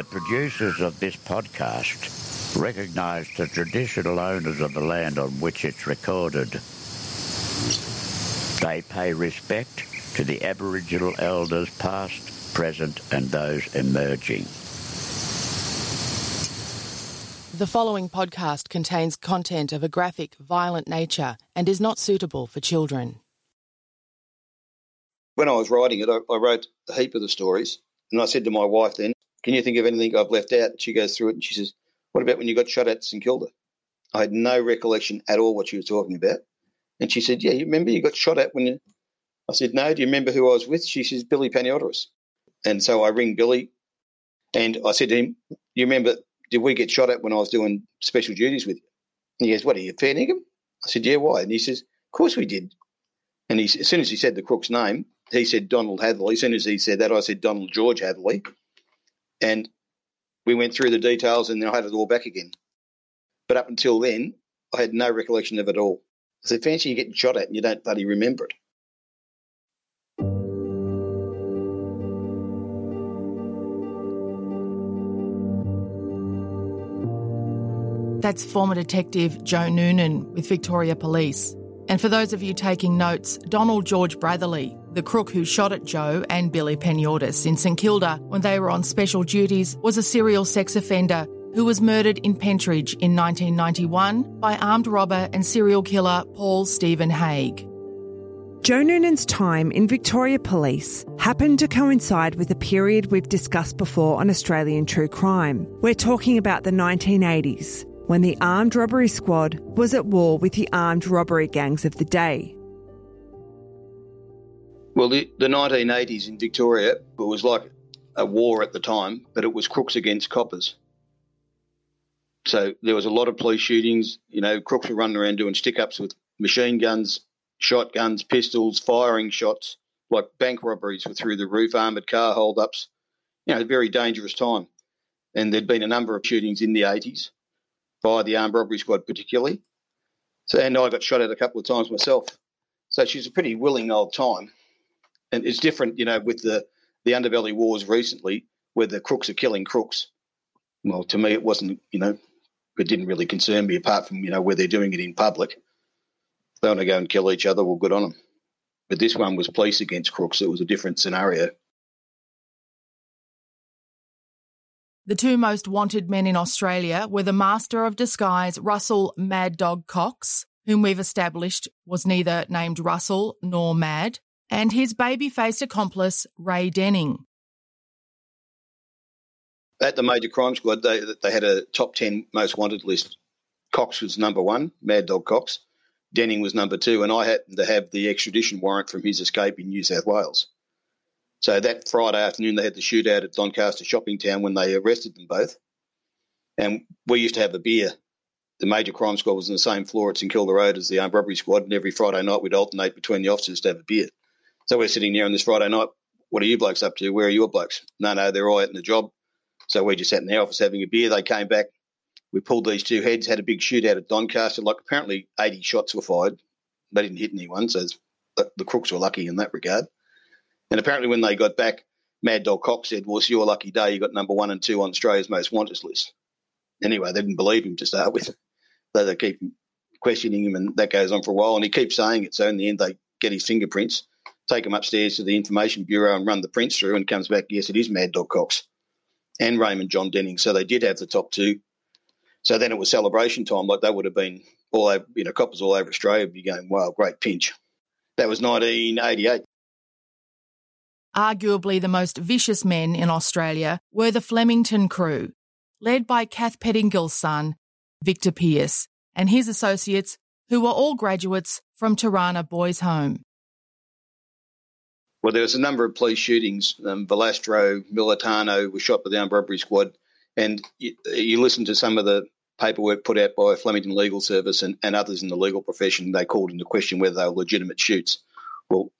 The producers of this podcast recognize the traditional owners of the land on which it's recorded. They pay respect to the Aboriginal elders past, present and those emerging. The following podcast contains content of a graphic, violent nature and is not suitable for children. when I was writing it, I, I wrote a heap of the stories, and I said to my wife then, "Can you think of anything I've left out?" And she goes through it, and she says, "What about when you got shot at St Kilda?" I had no recollection at all what she was talking about, and she said, "Yeah, you remember you got shot at when?" You... I said, "No, do you remember who I was with?" She says, "Billy Paniotis," and so I ring Billy, and I said to him, "You remember? Did we get shot at when I was doing special duties with you?" And he goes, "What are you, Fairningham?" I said, "Yeah, why?" And he says, "Of course we did." And he, as soon as he said the crook's name, he said Donald Hatherley. As soon as he said that, I said Donald George Hatherley. And we went through the details and then I had it all back again. But up until then, I had no recollection of it all. Said, fancy you getting shot at and you don't bloody remember it. That's former detective Joe Noonan with Victoria Police. And for those of you taking notes, Donald George Hatherley, the crook who shot at Joe and Billy Paniotis in St Kilda when they were on special duties, was a serial sex offender who was murdered in Pentridge in 1991 by armed robber and serial killer Paul Steven Haigh. Joe Noonan's time in Victoria Police happened to coincide with a period we've discussed before on Australian True Crime. We're talking about the 1980s, when the armed robbery squad was at war with the armed robbery gangs of the day. Well, the, the 1980s in Victoria, it was like a war at the time, but it was crooks against coppers. So there was a lot of police shootings. You know, crooks were running around doing stick ups with machine guns, shotguns, pistols, firing shots, like bank robberies were through the roof, armoured car hold-ups. You know, a very dangerous time. And there'd been a number of shootings in the 80s by the armed robbery squad, particularly. So, and I got shot at a couple of times myself. So she's a pretty willing old time. And it's different, you know, with the, the underbelly wars recently, where the crooks are killing crooks. Well, to me, it wasn't, you know, it didn't really concern me apart from, you know, where they're doing it in public. If they want to go and kill each other, well, good on them. But this one was police against crooks. It was a different scenario. The two most wanted men in Australia were the master of disguise Russell Mad Dog Cox, whom we've established was neither named Russell nor Mad, and his baby faced accomplice Ray Denning. At the major crime squad, they, they had a top 10 most wanted list. Cox was number one, Mad Dog Cox. Denning was number two, and I happened to have the extradition warrant from his escape in New South Wales. So that Friday afternoon, they had the shootout at Doncaster Shopping Town when they arrested them both. And we used to have a beer. The major crime squad was on the same floor at St Kilda Road as the armed robbery squad, and every Friday night we'd alternate between the officers to have a beer. So we're sitting here on this Friday night. What are you blokes up to? Where are your blokes? No, no, they're all out in the job. So we just sat in the office having a beer. They came back. We pulled these two heads, had a big shootout at Doncaster. Like apparently 80 shots were fired. They didn't hit anyone, so the, the crooks were lucky in that regard. And apparently, when they got back, Mad Dog Cox said, Well, it's your lucky day. You got number one and two on Australia's most wanted list. Anyway, they didn't believe him to start with. So they keep questioning him, and that goes on for a while. And he keeps saying it. So in the end, they get his fingerprints, take him upstairs to the Information Bureau and run the prints through, and comes back, yes, it is Mad Dog Cox and Raymond John Denning. So they did have the top two. So then it was celebration time. Like they would have been all over, you know, coppers all over Australia would be going, wow, great pinch. That was 1988. Arguably the most vicious men in Australia were the Flemington crew, led by Kath Pettingill's son, Victor Pierce, and his associates, who were all graduates from Turana Boys Home. Well, there was a number of police shootings. Um, Velastro, Militano was shot by the armed robbery squad. And you, you, listen to some of the paperwork put out by Flemington Legal Service and, and others in the legal profession, they called into question whether they were legitimate shoots. Well,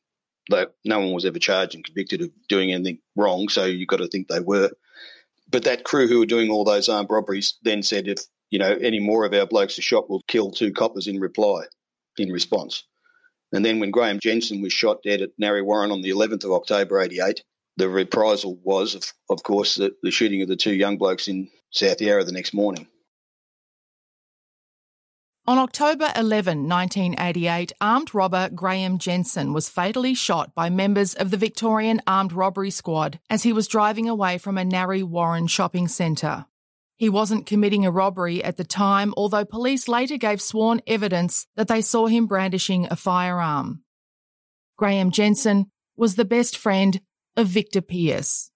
they, no one was ever charged and convicted of doing anything wrong, so you've got to think they were. But that crew who were doing all those armed robberies then said, if you know any more of our blokes are shot, we'll kill two coppers in reply, in response. And then when Graeme Jensen was shot dead at Narre Warren on the 11th of October 88, the reprisal was, of, of course, the, the shooting of the two young blokes in South Yarra the next morning. On October 11, 1988, armed robber Graeme Jensen was fatally shot by members of the Victorian Armed Robbery Squad as he was driving away from a Narre Warren shopping centre. He wasn't committing a robbery at the time, although police later gave sworn evidence that they saw him brandishing a firearm. Graeme Jensen was the best friend of Victor Pierce.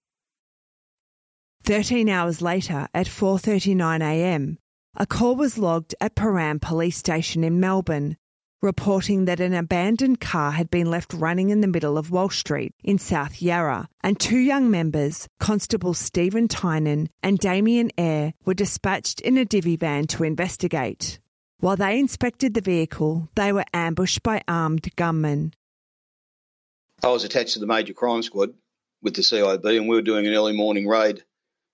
13 hours later at 4:39 a.m., a call was logged at Prahran Police Station in Melbourne, reporting that an abandoned car had been left running in the middle of Walsh Street in South Yarra, and two young members, Constable Stephen Tynan and Damian Eyre, were dispatched in a divvy van to investigate. While they inspected the vehicle, they were ambushed by armed gunmen. I was attached to the major crime squad with the CIB, and we were doing an early morning raid.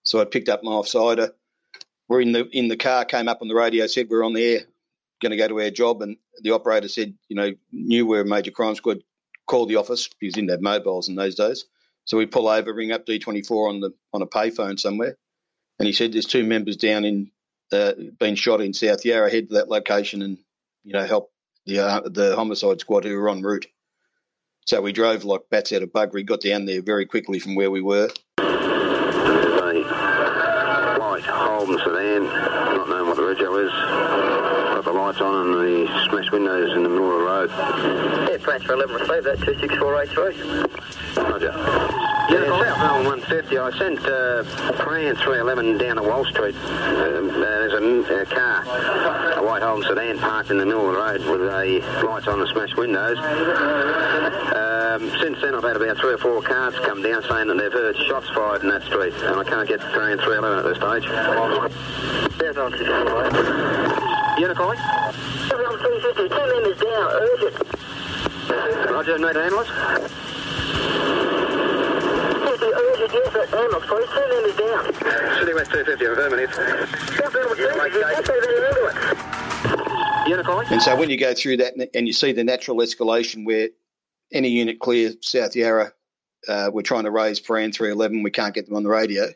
So I picked up my offsider we're in the in the car, came up on the radio, said we're on the air, going to go to our job, and the operator said, you know, knew we're a major crime squad, called the office because didn't have mobiles in those days. So we pull over, ring up D24 on the on a payphone somewhere, and he said there's two members down in uh, been shot in South Yarra. Head to that location and you know help the uh, the homicide squad who were en route. So we drove like bats out of buggery, got down there very quickly from where we were. Holden sedan, not knowing what the rego is. Got the lights on and the smashed windows in the middle of the road. Yeah, transfer 11 receive that, 26483. Roger. Yeah, South Melbourne 150. I sent uh, Prahran 311 down to Walsh Street. Uh, there's a car, a white Holden sedan parked in the middle of the road with a lights on and smashed windows. Um, since then, I've had about three or four cars come down saying that they've heard shots fired in that street, and I can't get 3 and 311 at this stage. There's on 64. Unit calling? On 350, two members down, urgent. Roger, need ambulance? 50, urgent, yes, ambulance, please. Two members down. City West 250, affirmative. Stop ambulance, please. Yes, they. Unit calling? And so when you go through that and you see the natural escalation where any unit clear South Yarra, uh, we're trying to raise Prahran 311, we can't get them on the radio.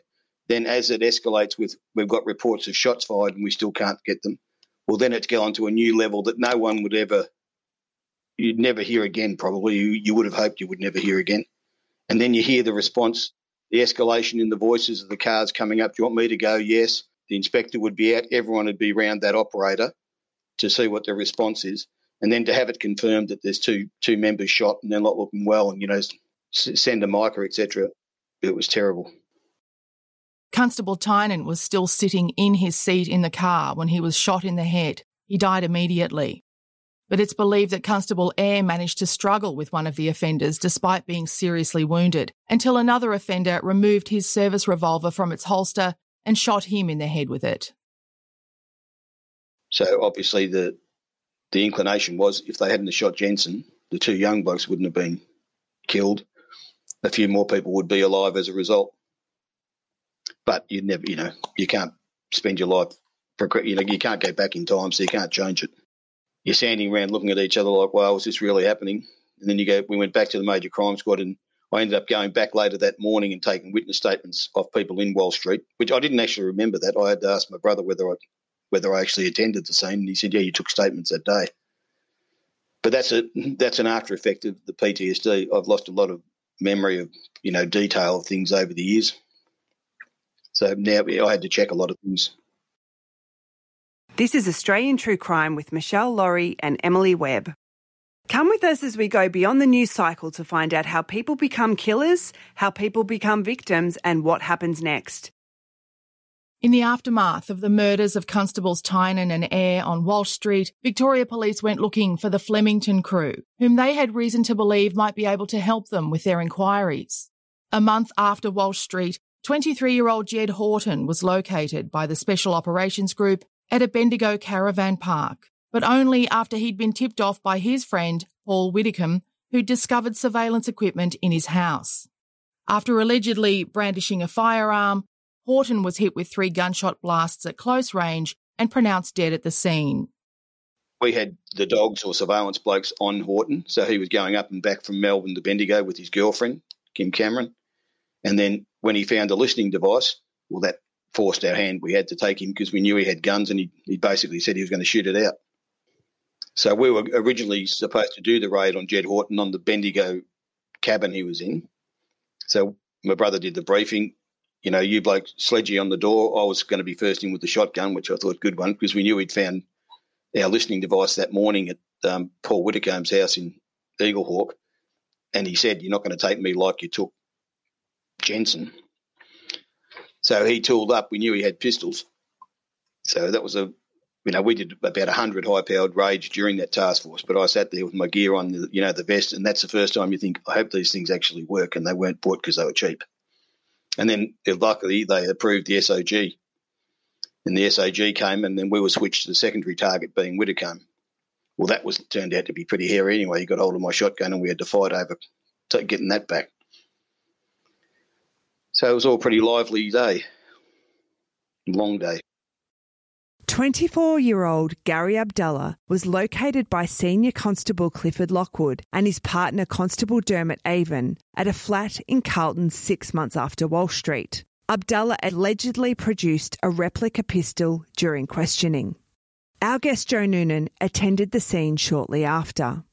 Then as it escalates with, we've got reports of shots fired and we still can't get them. Well, then it's gone to a new level that no one would ever, you'd never hear again, probably. You, you would have hoped you would never hear again. And then you hear the response, the escalation in the voices of the cars coming up. Do you want me to go? Yes. The inspector would be out. Everyone would be around that operator to see what the response is. And then to have it confirmed that there's two two members shot and they're not looking well and, you know, send a MICA, etc. It was terrible. Constable Tynan was still sitting in his seat in the car when he was shot in the head. He died immediately. But it's believed that Constable Eyre managed to struggle with one of the offenders despite being seriously wounded until another offender removed his service revolver from its holster and shot him in the head with it. So obviously the the inclination was if they hadn't shot Jensen, the two young blokes wouldn't have been killed. A few more people would be alive as a result. But you never, you know, you can't spend your life, you know, you can't go back in time, so you can't change it. You're standing around looking at each other like, "Wow, is this really happening?" And then you go. We went back to the major crime squad, and I ended up going back later that morning and taking witness statements of people in Walsh Street, which I didn't actually remember that. I had to ask my brother whether I whether I actually attended the scene, and he said, "Yeah, you took statements that day." But that's a that's an after effect of the PTSD. I've lost a lot of memory of you know detail of things over the years. So now I had to check a lot of things. This is Australian True Crime with Meshel Laurie and Emily Webb. Come with us as we go beyond the news cycle to find out how people become killers, how people become victims, and what happens next. In the aftermath of the murders of Constables Tynan and Eyre on Walsh Street, Victoria Police went looking for the Flemington crew, whom they had reason to believe might be able to help them with their inquiries. A month after Walsh Street, 23 year old Jedd Houghton was located by the Special Operations Group at a Bendigo caravan park, but only after he'd been tipped off by his friend, Paul Whitcomb, who discovered surveillance equipment in his house. After allegedly brandishing a firearm, Houghton was hit with three gunshot blasts at close range and pronounced dead at the scene. We had the dogs or surveillance blokes on Houghton, so he was going up and back from Melbourne to Bendigo with his girlfriend, Kim Cameron. And then when he found a listening device, well, that forced our hand. We had to take him because we knew he had guns and he, he basically said he was going to shoot it out. So we were originally supposed to do the raid on Jedd Houghton on the Bendigo cabin he was in. So my brother did the briefing. You know, you bloke sledgy on the door. I was going to be first in with the shotgun, which I thought good one because we knew he'd found our listening device that morning at um, Paul Whittacomb's house in Eaglehawk. And he said, You're not going to take me like you took Jensen. So he tooled up. We knew he had pistols. So that was a, you know, we did about 100 high powered raids during that task force. But I sat there with my gear on, the, you know, the vest. And that's the first time you think, I hope these things actually work. And they weren't bought because they were cheap. And then luckily they approved the SOG. And the SOG came, and then we were switched to the secondary target being Whittacombe. Well, that was turned out to be pretty hairy anyway. He got hold of my shotgun, and we had to fight over getting that back. So it was all pretty lively day, long day. 24 year old Gary Abdallah was located by Senior Constable Clifford Lockwood and his partner Constable Dermot Avon at a flat in Carlton six months after Walsh Street. Abdallah allegedly produced a replica pistol during questioning. Our guest Joe Noonan attended the scene shortly after.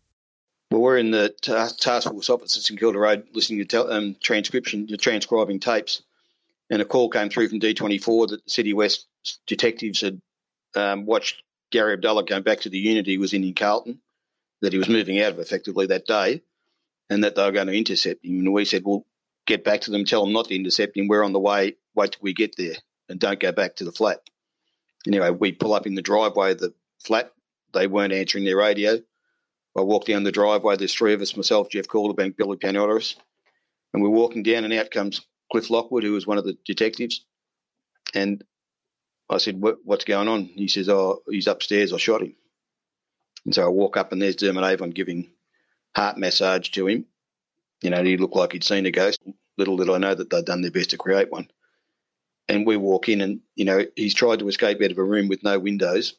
Well, we're in the ta- task force office at St Kilda Road listening to tel- um, transcription, transcribing tapes, and a call came through from D24 that the City West detectives had um, watched Gary Abdallah going back to the unit he was in in Carlton, that he was moving out of effectively that day, and that they were going to intercept him. And we said, well, get back to them, tell them not to intercept him. We're on the way. Wait till we get there, and don't go back to the flat. Anyway, we pull up in the driveway of the flat. They weren't answering their radio. I walk down the driveway. There's three of us, myself, Jeff Calderbank, Billy Paniotis. And we're walking down, and out comes Cliff Lockwood, who was one of the detectives. And I said, what, What's going on? He says, Oh, he's upstairs. I shot him. And so I walk up, and there's Dermot Avon giving heart massage to him. You know, he looked like he'd seen a ghost. Little did I know that they'd done their best to create one. And we walk in, and, you know, he's tried to escape out of a room with no windows.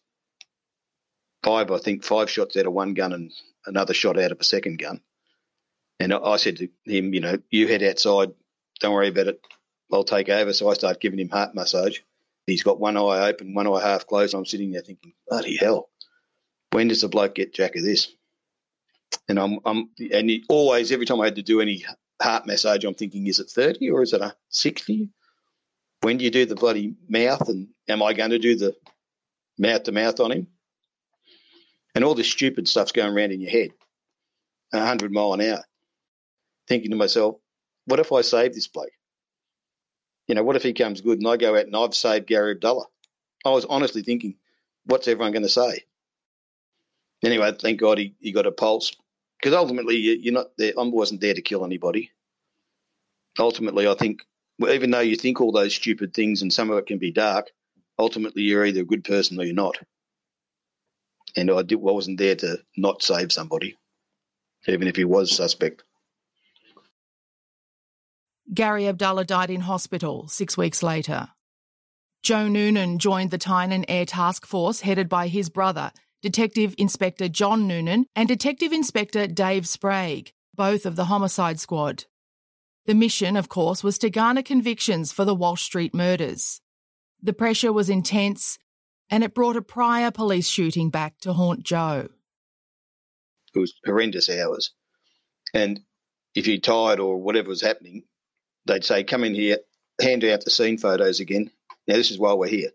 Five, I think, five shots out of one gun and another shot out of a second gun. And I said to him, you know, you head outside, don't worry about it, I'll take over. So I start giving him heart massage. He's got one eye open, one eye half closed. I'm sitting there thinking, bloody hell, when does the bloke get jack of this? And I'm, I'm, and he, always, every time I had to do any heart massage, I'm thinking, is it 30 or is it a 60? When do you do the bloody mouth? And am I going to do the mouth to mouth on him? And all this stupid stuff's going around in your head, 100 mile an hour thinking to myself, what if I save this bloke? You know, what if he comes good and I go out and I've saved Gary Abdallah? I was honestly thinking, what's everyone going to say? Anyway, thank God he, he got a pulse because ultimately you're not there. I wasn't there to kill anybody. Ultimately, I think even though you think all those stupid things and some of it can be dark, ultimately you're either a good person or you're not. And I, did, I wasn't there to not save somebody, even if he was suspect. Gary Abdallah died in hospital six weeks later. Joe Noonan joined the Tynan Eyre Task Force headed by his brother, Detective Inspector John Noonan and Detective Inspector Dave Sprague, both of the homicide squad. The mission, of course, was to garner convictions for the Walsh Street murders. The pressure was intense, and it brought a prior police shooting back to haunt Joe. It was horrendous hours. And if you're tired or whatever was happening, they'd say, "Come in here, hand out the scene photos again." Now this is while we're here.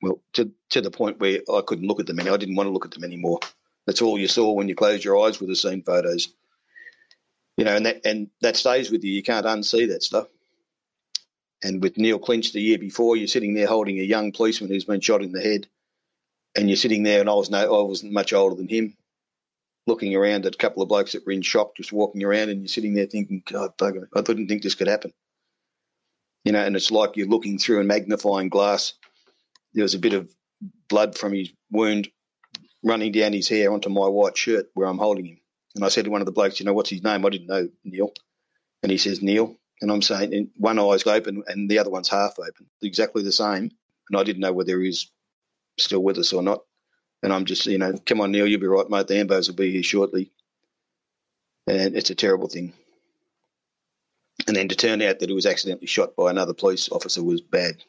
Well, to to the point where I couldn't look at them anymore. I didn't want to look at them anymore. That's all you saw when you closed your eyes were the scene photos. You know, and that and that stays with you. You can't unsee that stuff. And with Neil Clinch the year before, you're sitting there holding a young policeman who's been shot in the head, and you're sitting there, and I was no, I wasn't much older than him, looking around at a couple of blokes that were in shock, just walking around, and you're sitting there thinking, God, bugger, I didn't think this could happen. You know, and it's like you're looking through a magnifying glass. There was a bit of blood from his wound running down his hair onto my white shirt where I'm holding him. And I said to one of the blokes, you know, what's his name? I didn't know Neil. And he says, Neil. And I'm saying, one eye's open and the other one's half open, exactly the same. And I didn't know whether he was still with us or not. And I'm just, you know, come on, Neil, you'll be right, mate. The Ambos will be here shortly. And it's a terrible thing. And then to turn out that he was accidentally shot by another police officer was bad.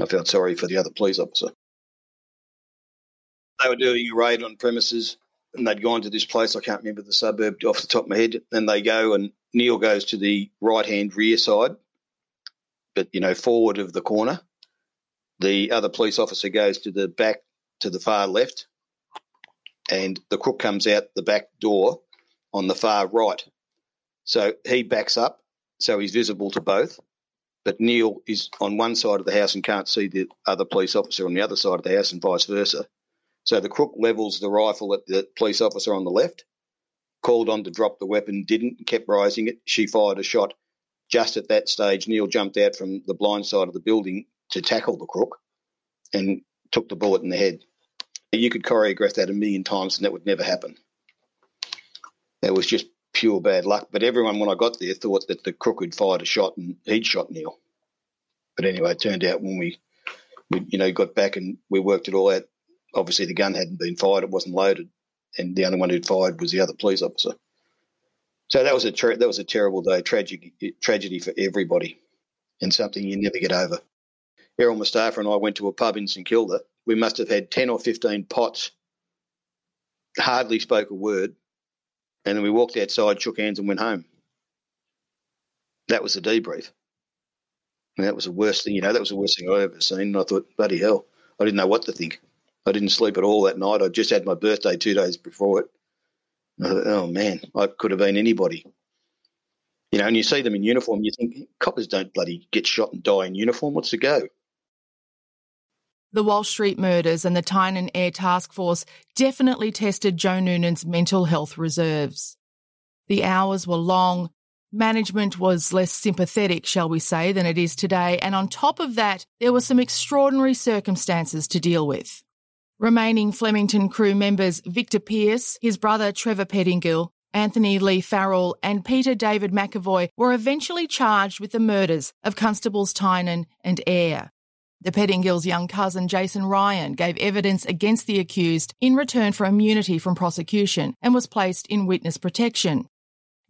I felt sorry for the other police officer. They were doing a raid on premises and they'd gone to this place, I can't remember the suburb off the top of my head. And they go and Neil goes to the right hand rear side, but, you know, forward of the corner. The other police officer goes to the back to the far left, and the crook comes out the back door on the far right. So he backs up, so he's visible to both. But Neil is on one side of the house and can't see the other police officer on the other side of the house, and vice versa. So the crook levels the rifle at the police officer on the left, called on to drop the weapon, didn't, kept rising it. She fired a shot. Just at that stage, Neil jumped out from the blind side of the building to tackle the crook and took the bullet in the head. You could choreograph that a million times and that would never happen. That was just pure bad luck. But everyone, when I got there, thought that the crook had fired a shot and he'd shot Neil. But anyway, it turned out when we, we, you know, got back and we worked it all out. Obviously, the gun hadn't been fired; it wasn't loaded, and the only one who'd fired was the other police officer. So that was a that was a terrible day, tragic tragedy for everybody, and something you never get over. Errol Mustafa and I went to a pub in St Kilda. We must have had 10 or 15 pots, hardly spoke a word. And then we walked outside, shook hands, and went home. That was the debrief. And that was the worst thing, you know, that was the worst thing I'd ever seen. And I thought, bloody hell, I didn't know what to think. I didn't sleep at all that night. I just had my birthday two days before it. I thought, oh man, I could have been anybody. You know, and you see them in uniform, you think, coppers don't bloody get shot and die in uniform. What's the go? The Walsh Street murders and the Tynan Eyre Task Force definitely tested Joe Noonan's mental health reserves. The hours were long, management was less sympathetic, shall we say, than it is today, and on top of that, there were some extraordinary circumstances to deal with. Remaining Flemington crew members Victor Pierce, his brother Trevor Pettingill, Anthony Lee Farrell, and Peter David McAvoy were eventually charged with the murders of Constables Tynan and Eyre. The Pettingills' young cousin Jason Ryan gave evidence against the accused in return for immunity from prosecution and was placed in witness protection.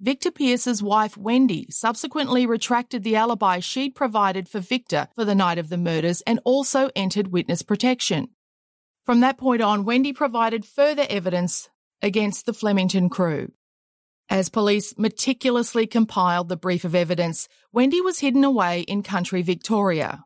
Victor Pierce's wife Wendy subsequently retracted the alibi she'd provided for Victor for the night of the murders and also entered witness protection. From that point on, Wendy provided further evidence against the Flemington crew. As police meticulously compiled the brief of evidence, Wendy was hidden away in country Victoria,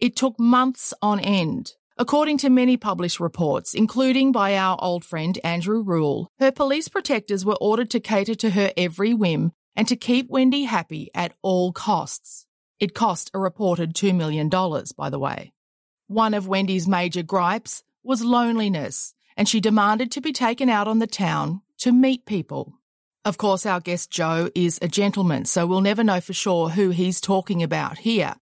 it took months on end. According to many published reports, including by our old friend Andrew Rule, her police protectors were ordered to cater to her every whim and to keep Wendy happy at all costs. It cost a reported $2 million, by the way. One of Wendy's major gripes was loneliness, and she demanded to be taken out on the town to meet people. Of course, our guest Joe is a gentleman, so we'll never know for sure who he's talking about here.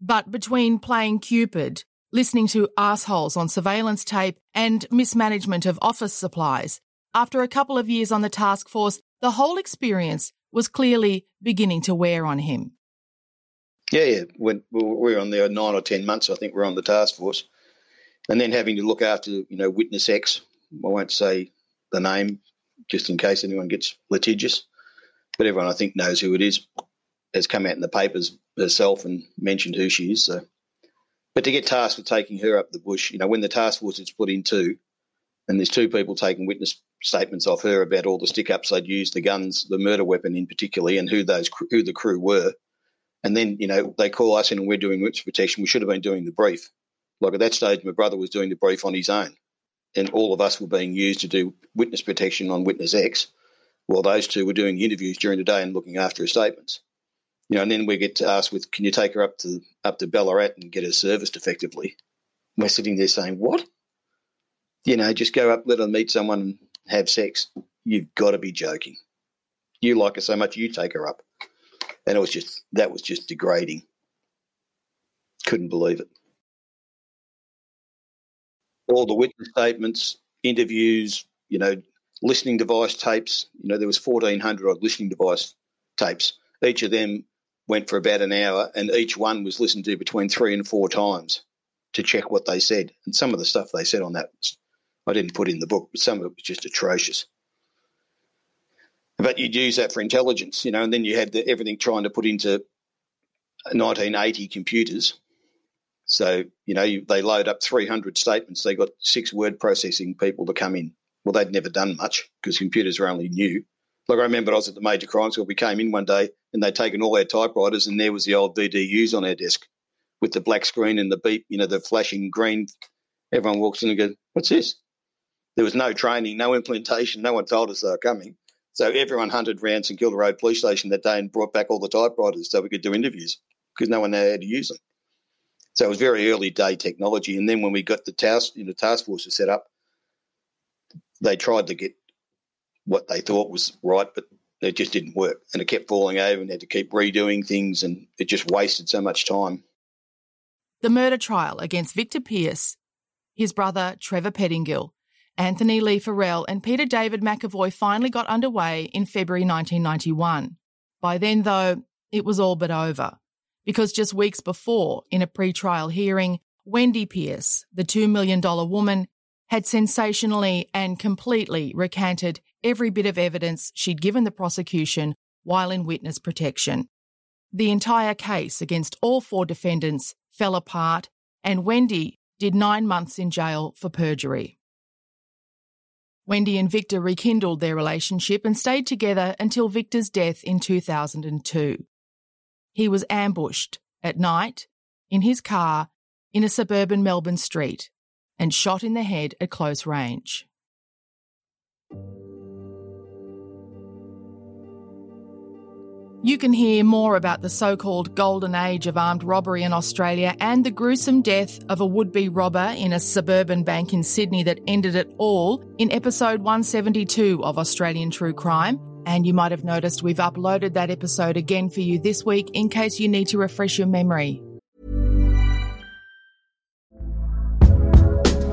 But between playing Cupid, listening to assholes on surveillance tape, and mismanagement of office supplies, after a couple of years on the task force, the whole experience was clearly beginning to wear on him. Yeah, yeah. When we were on there nine or ten months, I think we we're on the task force, and then having to look after you know witness X. I won't say the name just in case anyone gets litigious, but everyone I think knows who it is has come out in the papers herself and mentioned who she is. So, but to get tasked with taking her up the bush, you know, when the task force is split in two, and there's two people taking witness statements off her about all the stick ups they'd used, the guns, the murder weapon in particular, and who those who the crew were, and then you know they call us in and we're doing witness protection. We should have been doing the brief. Like at that stage, my brother was doing the brief on his own, and all of us were being used to do witness protection on witness X, while those two were doing interviews during the day and looking after her statements you know, and then we get asked with, can you take her up to up to Ballarat and get her serviced effectively? we're sitting there saying, what? You know, just go up, let her meet someone and have sex. You've got to be joking. You like her so much, you take her up. And it was just, that was just degrading. Couldn't believe it. All the witness statements, interviews, you know, listening device tapes. You know, there was 1,400 odd listening device tapes. Each of them went for about an hour, and each one was listened to between three and four times to check what they said. And some of the stuff they said on that, I didn't put in the book, but some of it was just atrocious. But you'd use that for intelligence, you know, and then you had the, everything trying to put into 1980 computers. So, you know, you, they load up 300 statements. They got six word processing people to come in. Well, they'd never done much because computers were only new. Like I remember I was at the major crime school. We came in one day and they'd taken all our typewriters and there was the old VDUs on our desk with the black screen and the beep, you know, the flashing green. Everyone walks in and goes, what's this? There was no training, no implementation. No one told us they were coming. So everyone hunted around St Kilda Road Police Station that day and brought back all the typewriters so we could do interviews because no one knew how to use them. So it was very early day technology. And then when we got the task, you know, task forces set up, they tried to get what they thought was right, but it just didn't work. And it kept falling over and had to keep redoing things, and it just wasted so much time. The murder trial against Victor Pierce, his brother Trevor Pettingill, Anthony Lee Farrell, and Peter David McAvoy finally got underway in February 1991. By then, though, it was all but over. Because just weeks before, in a pre trial hearing, Wendy Pierce, the $2 million woman, had sensationally and completely recanted every bit of evidence she'd given the prosecution while in witness protection. The entire case against all four defendants fell apart, and Wendy did nine months in jail for perjury. Wendy and Victor rekindled their relationship and stayed together until Victor's death in 2002. He was ambushed at night in his car in a suburban Melbourne street and shot in the head at close range. You can hear more about the so called golden age of armed robbery in Australia and the gruesome death of a would be robber in a suburban bank in Sydney that ended it all in episode 172 of Australian True Crime. And you might have noticed we've uploaded that episode again for you this week in case you need to refresh your memory.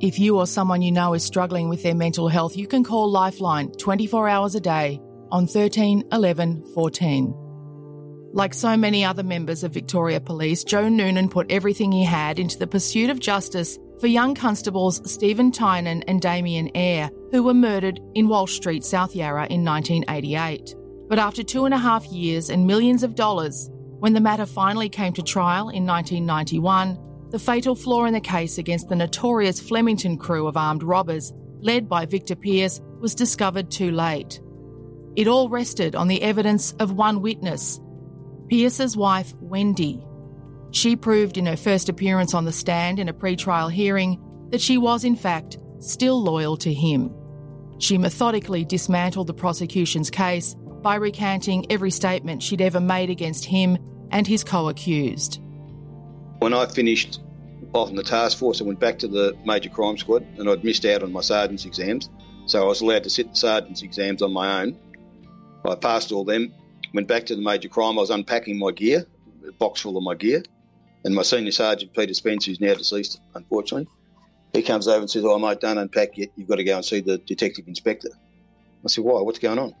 If you or someone you know is struggling with their mental health, you can call Lifeline 24 hours a day on 13 11 14. Like so many other members of Victoria Police, Joe Noonan put everything he had into the pursuit of justice for young constables Stephen Tynan and Damian Eyre, who were murdered in Walsh Street, South Yarra in 1988. But after two and a half years and millions of dollars, when the matter finally came to trial in 1991, the fatal flaw in the case against the notorious Flemington crew of armed robbers, led by Victor Pierce, was discovered too late. It all rested on the evidence of one witness, Pierce's wife, Wendy. She proved in her first appearance on the stand in a pre-trial hearing that she was, in fact, still loyal to him. She methodically dismantled the prosecution's case by recanting every statement she'd ever made against him and his co accused. When I finished off in the task force, I went back to the major crime squad and I'd missed out on my sergeant's exams. So I was allowed to sit the sergeant's exams on my own. I passed all them, went back to the major crime. I was unpacking my gear, a box full of my gear. And my senior sergeant, Peter Spence, who's now deceased, unfortunately, he comes over and says, Oh, mate, don't unpack yet. You've got to go and see the detective inspector. I said, Why? What's going on?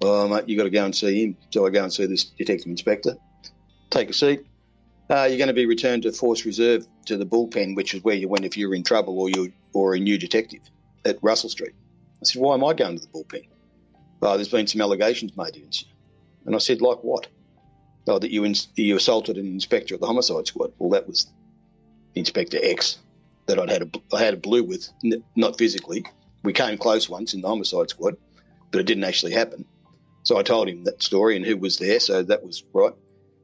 Oh, mate, you've got to go and see him. So I go and see this detective inspector. Take a seat. Uh, you're going to be returned to Force Reserve to the bullpen, which is where you went if you were in trouble or you or a new detective at Russell Street. I said, why am I going to the bullpen? Oh, there's been some allegations made against you. And I said, like what? Oh, that you, in, you assaulted an inspector at the homicide squad. Well, that was Inspector X that I'd had a, I had a blue with, n- not physically. We came close once in the homicide squad, but it didn't actually happen. So I told him that story and who was there, so that was right.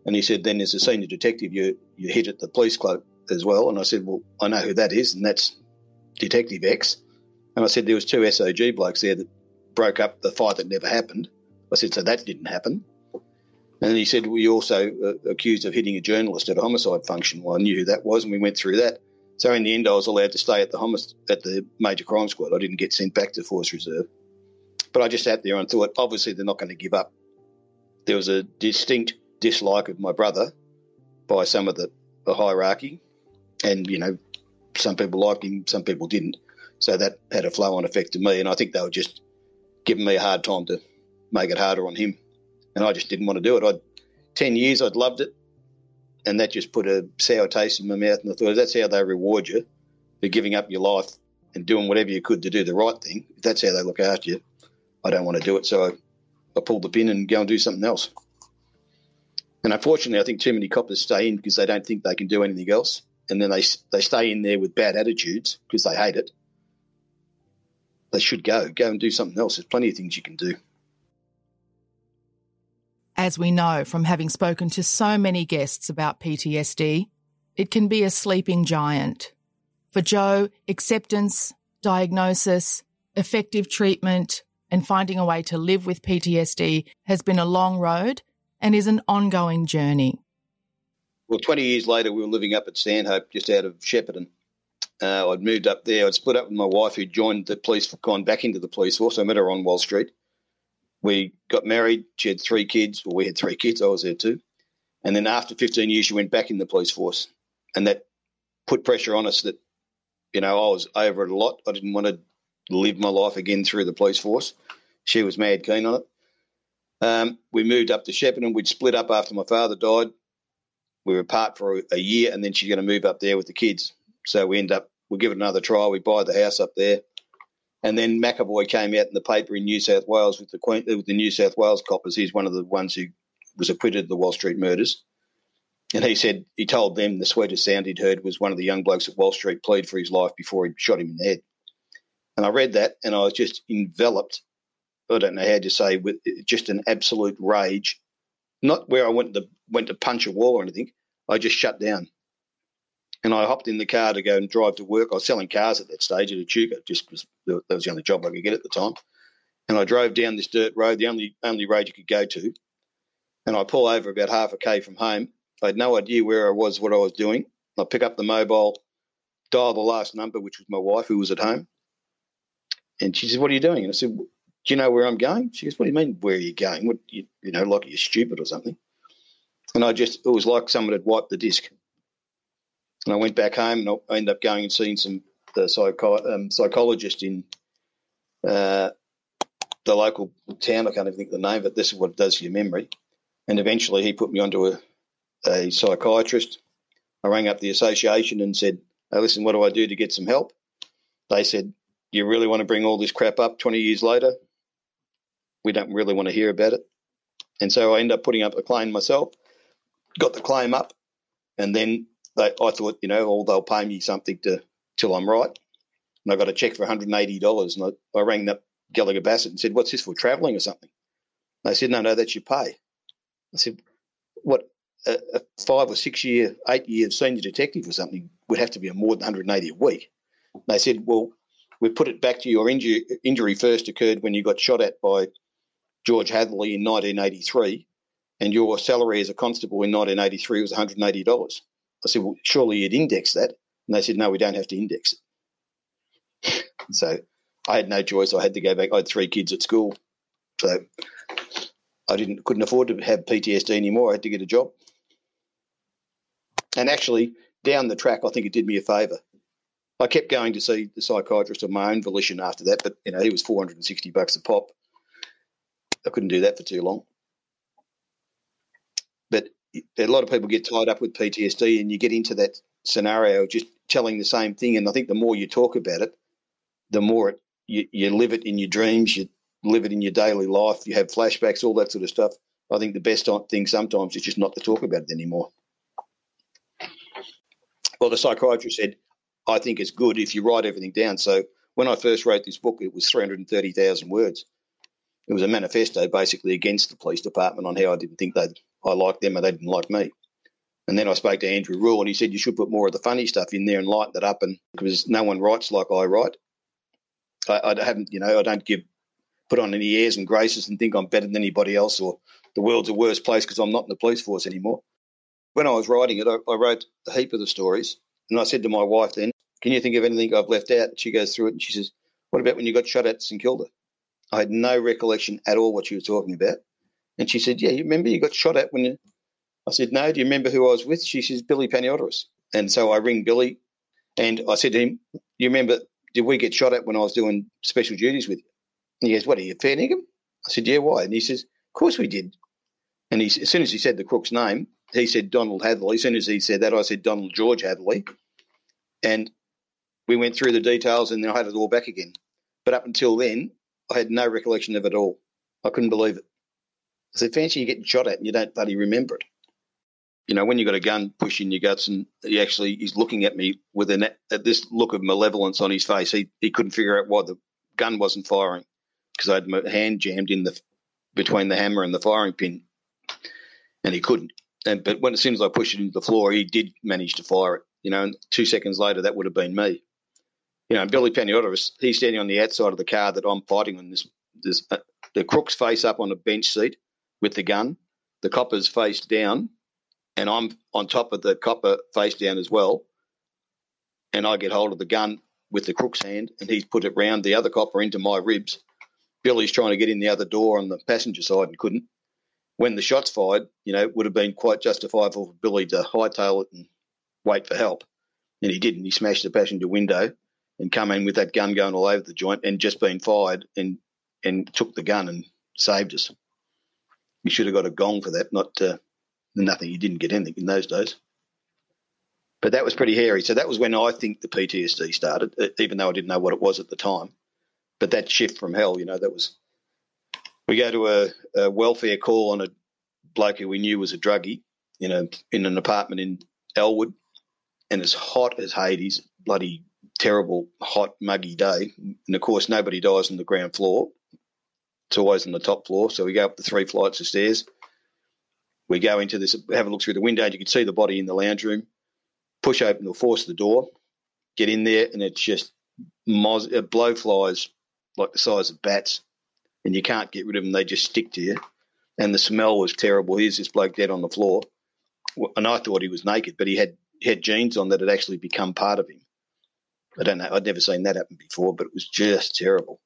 And he said, then as a senior detective, you, you hit at the police club as well. And I said, well, I know who that is, and that's Detective X. And I said, there was two SOG blokes there that broke up the fight that never happened. I said, so that didn't happen. And he said, you also uh, accused of hitting a journalist at a homicide function. Well, I knew who that was, and we went through that. So in the end, I was allowed to stay at the homic- at the major crime squad. I didn't get sent back to Force Reserve. But I just sat there and thought, obviously, they're not going to give up. There was a distinct dislike of my brother by some of the, the hierarchy, and you know, some people liked him, some people didn't. So that had a flow on effect to me, and I think they were just giving me a hard time to make it harder on him, and I just didn't want to do it. I'd ten years, I'd loved it, and that just put a sour taste in my mouth. And I thought that's how they reward you for giving up your life and doing whatever you could to do the right thing. If that's how they look after you, I don't want to do it. So I, I pulled the pin and go and do something else. And unfortunately, I think too many coppers stay in because they don't think they can do anything else, and then they they stay in there with bad attitudes because they hate it. They should go go and do something else. There's plenty of things you can do. As we know from having spoken to so many guests about PTSD, it can be a sleeping giant. For Joe, acceptance, diagnosis, effective treatment, and finding a way to live with PTSD has been a long road and is an ongoing journey. Well, 20 years later, we were living up at Stanhope, just out of Shepparton. Uh, I'd moved up there. I'd split up with my wife, who joined the police, gone back into the police force. I met her on Walsh Street. We got married. She had three kids. Well, we had three kids. I was there too. And then after 15 years, she went back in the police force. And that put pressure on us that you know, I was over it a lot. I didn't want to live my life again through the police force. She was mad keen on it. Um, we moved up to Shepparton. We'd split up after my father died. We were apart for a year, and then she's going to move up there with the kids. So we end up, we'll give it another try. We buy the house up there. And then McEvoy came out in the paper in New South Wales with the Queen, with the New South Wales coppers. He's one of the ones who was acquitted of the Walsh Street murders. And he said he told them the sweetest sound he'd heard was one of the young blokes at Walsh Street plead for his life before he shot him in the head. And I read that and I was just enveloped. I don't know how to say with just an absolute rage. Not where I went to went to punch a wall or anything. I just shut down. And I hopped in the car to go and drive to work. I was selling cars at that stage at Echuca, just because that was the only job I could get at the time. And I drove down this dirt road, the only only road you could go to. And I pull over about half a k from home, I had no idea where I was, what I was doing. I pick up the mobile, dial the last number, which was my wife, who was at home. And she said, What are you doing? And I said, Do you know where I'm going? She goes, What do you mean, where are you going? What, you, you know, like you're stupid or something. And I just, it was like someone had wiped the disc. And I went back home and I ended up going and seeing some the um, psychologist in uh, the local town. I can't even think of the name, but this is what it does to your memory. And eventually he put me onto a, a psychiatrist. I rang up the association and said, hey, listen, what do I do to get some help? They said, you really want to bring all this crap up 20 years later? We don't really want to hear about it. And so I ended up putting up a claim myself, got the claim up, and then they, I thought, you know, oh, they'll pay me something to till I'm right. And I got a check for $180. And I, I rang up Gallagher Bassett and said, what's this for, travelling or something? They said, no, no, that's your pay. I said, what? a, a five or six year, eight year senior detective or something would have to be a more than 180 a week. They said, well, we put it back to your injury, injury first occurred when you got shot at by George Hatherley in 1983, and your salary as a constable in 1983 was $180. I said, well, surely you'd index that. And they said, no, we don't have to index it. so I had no choice. I had to go back. I had three kids at school. So I didn't couldn't afford to have PTSD anymore. I had to get a job. And actually, down the track, I think it did me a favour. I kept going to see the psychiatrist of my own volition after that, but you know he was 460 bucks a pop. I couldn't do that for too long. But a lot of people get tied up with PTSD, and you get into that scenario of just telling the same thing. And I think the more you talk about it, the more it, you, you live it in your dreams, you live it in your daily life, you have flashbacks, all that sort of stuff. I think the best thing sometimes is just not to talk about it anymore. Well, the psychiatrist said, I think it's good if you write everything down. So when I first wrote this book, it was 330,000 words. It was a manifesto basically against the police department on how I didn't think they I liked them and they didn't like me. And then I spoke to Andrew Rule and he said you should put more of the funny stuff in there and lighten it up. And because no one writes like I write, I, I haven't, you know, I don't give put on any airs and graces and think I'm better than anybody else or the world's a worse place because I'm not in the police force anymore when I was writing it, I, I, wrote a heap of the stories, and I said to my wife then, "Can you think of anything I've left out?" she goes through it, and she says, "What about when you got shot at St Kilda?" I had no recollection at all what she was talking about, and she said, "Yeah, you remember you got shot at when you." I said, no, do you remember who I was with? She says, Billy Paniotis. And so I ring Billy and I said to him, you remember, did we get shot at when I was doing special duties with you? And he goes, what are you, Fairningham? I said, yeah, why? And he says, of course we did. And he, as soon as he said the crook's name, he said Donald Hatherley. As soon as he said that, I said Donald George Hatherley. And we went through the details and then I had it all back again. But up until then, I had no recollection of it all. I couldn't believe it. I said, fancy you getting shot at and you don't bloody remember it. You know, when you've got a gun pushing your guts and he actually is looking at me with an, at this look of malevolence on his face, he, he couldn't figure out why the gun wasn't firing because I had my hand jammed in the between the hammer and the firing pin, and he couldn't. And but when as soon as I pushed it into the floor, he did manage to fire it. You know, and two seconds later, that would have been me. You know, Billy Paniotis, he's standing on the outside of the car that I'm fighting on. This, this uh, the crook's face up on a bench seat with the gun, the copper's face down, and I'm on top of the copper face down as well. And I get hold of the gun with the crook's hand, and he's put it round the other copper into my ribs. Billy's trying to get in the other door on the passenger side and couldn't. When the shots fired, you know, it would have been quite justifiable for Billy to hightail it and wait for help. And he didn't. He smashed the passenger window and come in with that gun going all over the joint and just been fired and and took the gun and saved us. You should have got a gong for that, not uh, nothing. You didn't get anything in those days. But that was pretty hairy. So that was when I think the PTSD started, even though I didn't know what it was at the time. But that shift from hell, you know, that was. We go to a, a welfare call on a bloke who we knew was a druggie in a in an apartment in Elwood, and it's hot as Hades, bloody terrible, hot, muggy day. And of course, nobody dies on the ground floor. It's always on the top floor. So we go up the three flights of stairs. We go into this, have a look through the window, and you can see the body in the lounge room. Push open or force the door, get in there, and it's just moz- uh, blowflies like the size of bats, and you can't get rid of them. They just stick to you. And the smell was terrible. Here's this bloke dead on the floor. And I thought he was naked, but he had, had jeans on that had actually become part of him. I don't know. I'd never seen that happen before, but it was just terrible.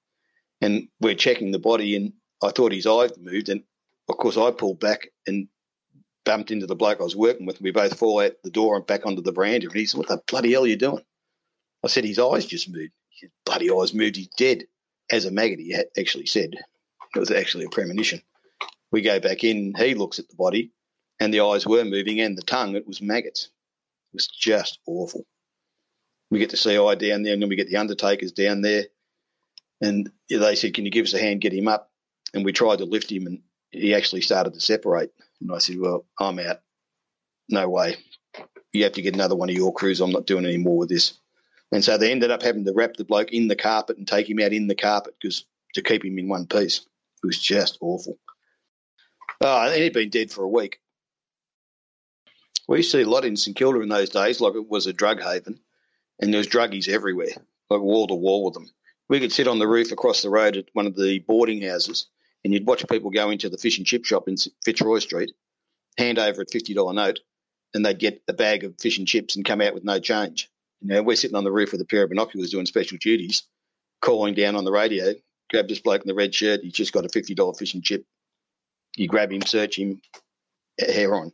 And we're checking the body, and I thought his eye moved, and of course I pulled back and bumped into the bloke I was working with. And we both fall out the door and back onto the veranda. And he said, "What the bloody hell are you doing?" I said, "His eyes just moved. His bloody eyes moved. He's dead." As a maggot, he actually said it was actually a premonition. We go back in. He looks at the body, and the eyes were moving, and the tongue. It was maggots. It was just awful. We get the CI down there, and then we get the undertakers down there. And they said, Can you give us a hand, get him up? And we tried to lift him, and he actually started to separate. And I said, Well, I'm out. No way. You have to get another one of your crews. I'm not doing any more with this. And so they ended up having to wrap the bloke in the carpet and take him out in the carpet because to keep him in one piece. It was just awful. Oh, and he'd been dead for a week. We used to see a lot in St Kilda in those days, like it was a drug haven and there was druggies everywhere, like wall to wall with them. We could sit on the roof across the road at one of the boarding houses, and you'd watch people go into the fish and chip shop in Fitzroy Street, hand over a fifty dollar note, and they'd get a bag of fish and chips and come out with no change. You know, we're sitting on the roof with a pair of binoculars doing special duties, calling down on the radio, grab this bloke in the red shirt, he's just got a fifty dollar fish and chip. You grab him, search him, hair on.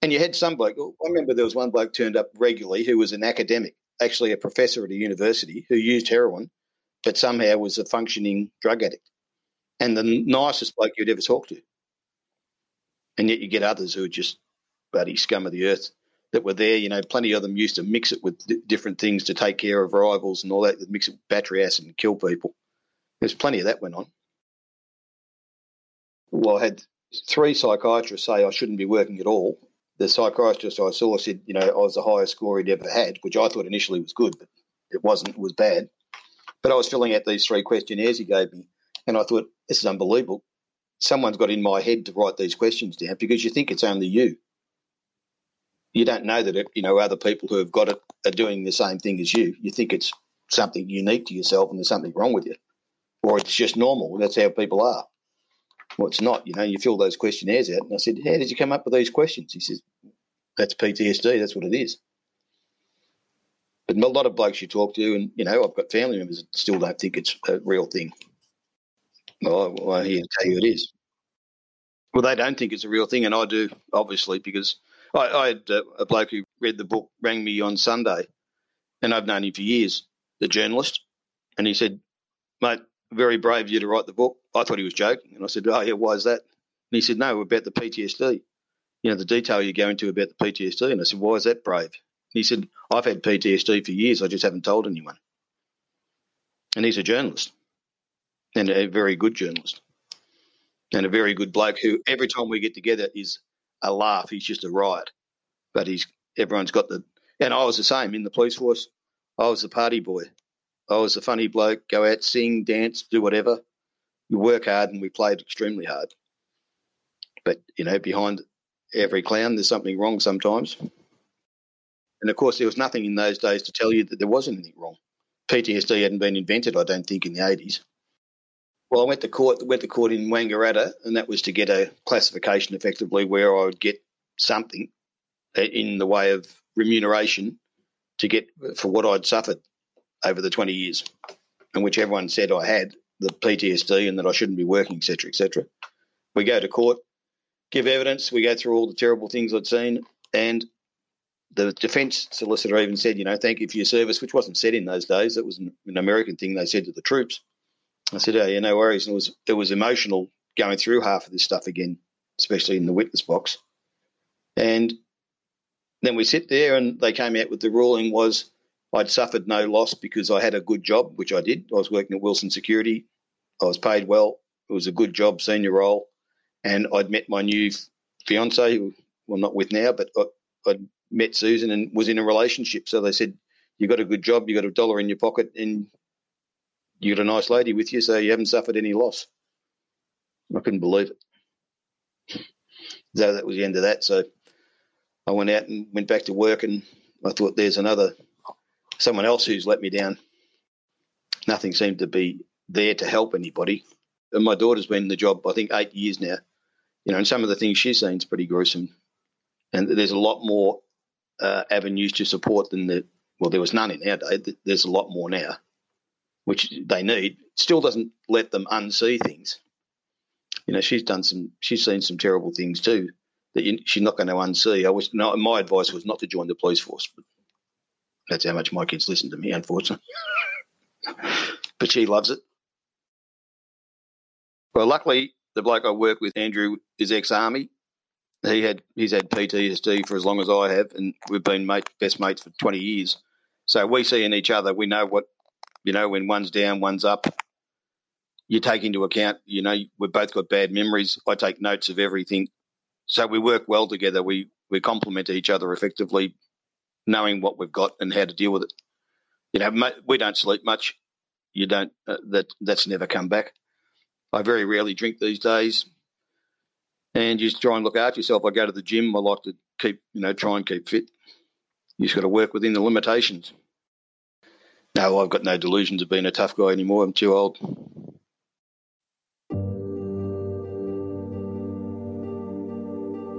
And you had some bloke. Oh, I remember there was one bloke turned up regularly who was an academic actually a professor at a university who used heroin, but somehow was a functioning drug addict and the nicest bloke you'd ever talk to. And yet you get others who are just buddy scum of the earth that were there. You know, plenty of them used to mix it with d- different things to take care of rivals and all that, mix it with battery acid and kill people. There's plenty of that went on. Well, I had three psychiatrists say I shouldn't be working at all the psychiatrist I saw said, you know, I was the highest score he'd ever had, which I thought initially was good, but it wasn't. It was bad. But I was filling out these three questionnaires he gave me, and I thought, this is unbelievable. Someone's got in my head to write these questions down because you think it's only you. You don't know that, it, you know, other people who have got it are doing the same thing as you. You think it's something unique to yourself and there's something wrong with you. Or it's just normal. That's how people are. It's not. You know, you fill those questionnaires out. And I said, How did you come up with these questions? He says, That's PTSD. That's what it is. But a lot of blokes you talk to, and, you know, I've got family members that still don't think it's a real thing. Well, I, I here to tell you it is. Well, they don't think it's a real thing, and I do, obviously, because I, I had uh, a bloke who read the book, rang me on Sunday, and I've known him for years, the journalist, and he said, mate, very brave of you to write the book. I thought he was joking, and I said, oh, yeah, why is that? And he said, no, about the PTSD. You know, the detail you go into about the PTSD. And I said, why is that brave? He said, I've had PTSD for years, I just haven't told anyone. And he's a journalist, and a very good journalist and a very good bloke who every time we get together is a laugh. He's just a riot, but he's everyone's got the. And I was the same in the police force. I was the party boy. I was the funny bloke. Go out, sing, dance, do whatever. We work hard, and we played extremely hard. But you know, behind every clown, there's something wrong sometimes. And of course, there was nothing in those days to tell you that there wasn't anything wrong. PTSD hadn't been invented, I don't think, in the 80s. Well, I went to court. Went to court in Wangaratta, and that was to get a classification, effectively, where I would get something uh, in the way of remuneration to get for what I'd suffered over the twenty years, and which everyone said I had the PTSD and that I shouldn't be working, etc., etc. We go to court, give evidence. We go through all the terrible things I'd seen, and the defence solicitor even said, you know, thank you for your service, which wasn't said in those days. It was an, an American thing they said to the troops. I said, "Oh, yeah, no worries." And it was it was emotional going through half of this stuff again, especially in the witness box. And then we sit there, and they came out with the ruling was I'd suffered no loss because I had a good job, which I did. I was working at Wilson Security. I was paid well. It was a good job, senior role, and I'd met my new fiance, who well, not with now, but I, I'd met Susan and was in a relationship. So they said, "You got a good job. You got a dollar in your pocket, and you got a nice lady with you, so you haven't suffered any loss. I couldn't believe it. So that was the end of that. So I went out and went back to work, and I thought, there's another someone else who's let me down. Nothing seemed to be there to help anybody. And my daughter's been in the job, I think, eight years now. You know, and some of the things she's seen is pretty gruesome. And there's a lot more uh, avenues to support than the well, there was none in our day. There's a lot more now which they need, still doesn't let them unsee things. You know, she's done some, she's seen some terrible things too that you, she's not going to unsee. I was, no, my advice was not to join the police force, but that's how much my kids listen to me, unfortunately. but she loves it. Well, luckily, the bloke I work with, Andrew, is ex-army. He had he's had PTSD for as long as I have, and we've been mate, best mates for twenty years. So we see in each other. We know what you know, when one's down, one's up. You take into account, you know, we've both got bad memories. I take notes of everything. So we work well together. We we complement each other effectively, knowing what we've got and how to deal with it. You know, we don't sleep much. You don't. Uh, that that's never come back. I very rarely drink these days, and you just try and look after yourself. I go to the gym. I like to keep, you know, try and keep fit. You just got to work within the limitations. No, I've got no delusions of being a tough guy anymore. I'm too old.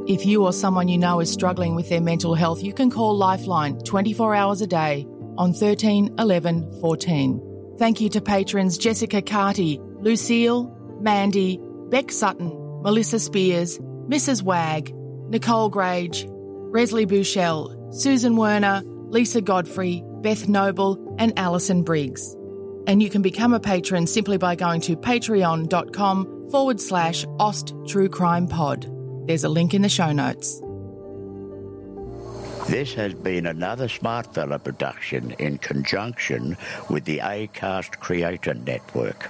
If you or someone you know is struggling with their mental health, you can call Lifeline 24 hours a day on 13 11 14. Thank you to patrons Jessica Carty, Lucille, Mandy, Beck Sutton, Melissa Spears, Mrs. Wag, Nicole Grage, Resley Bouchel, Susan Werner, Lisa Godfrey, Beth Noble, and Alison Briggs. And you can become a patron simply by going to patreon.com forward slash Ost True Crime Pod. There's a link in the show notes. This has been another Smartfella production in conjunction with the ACAST Creator Network.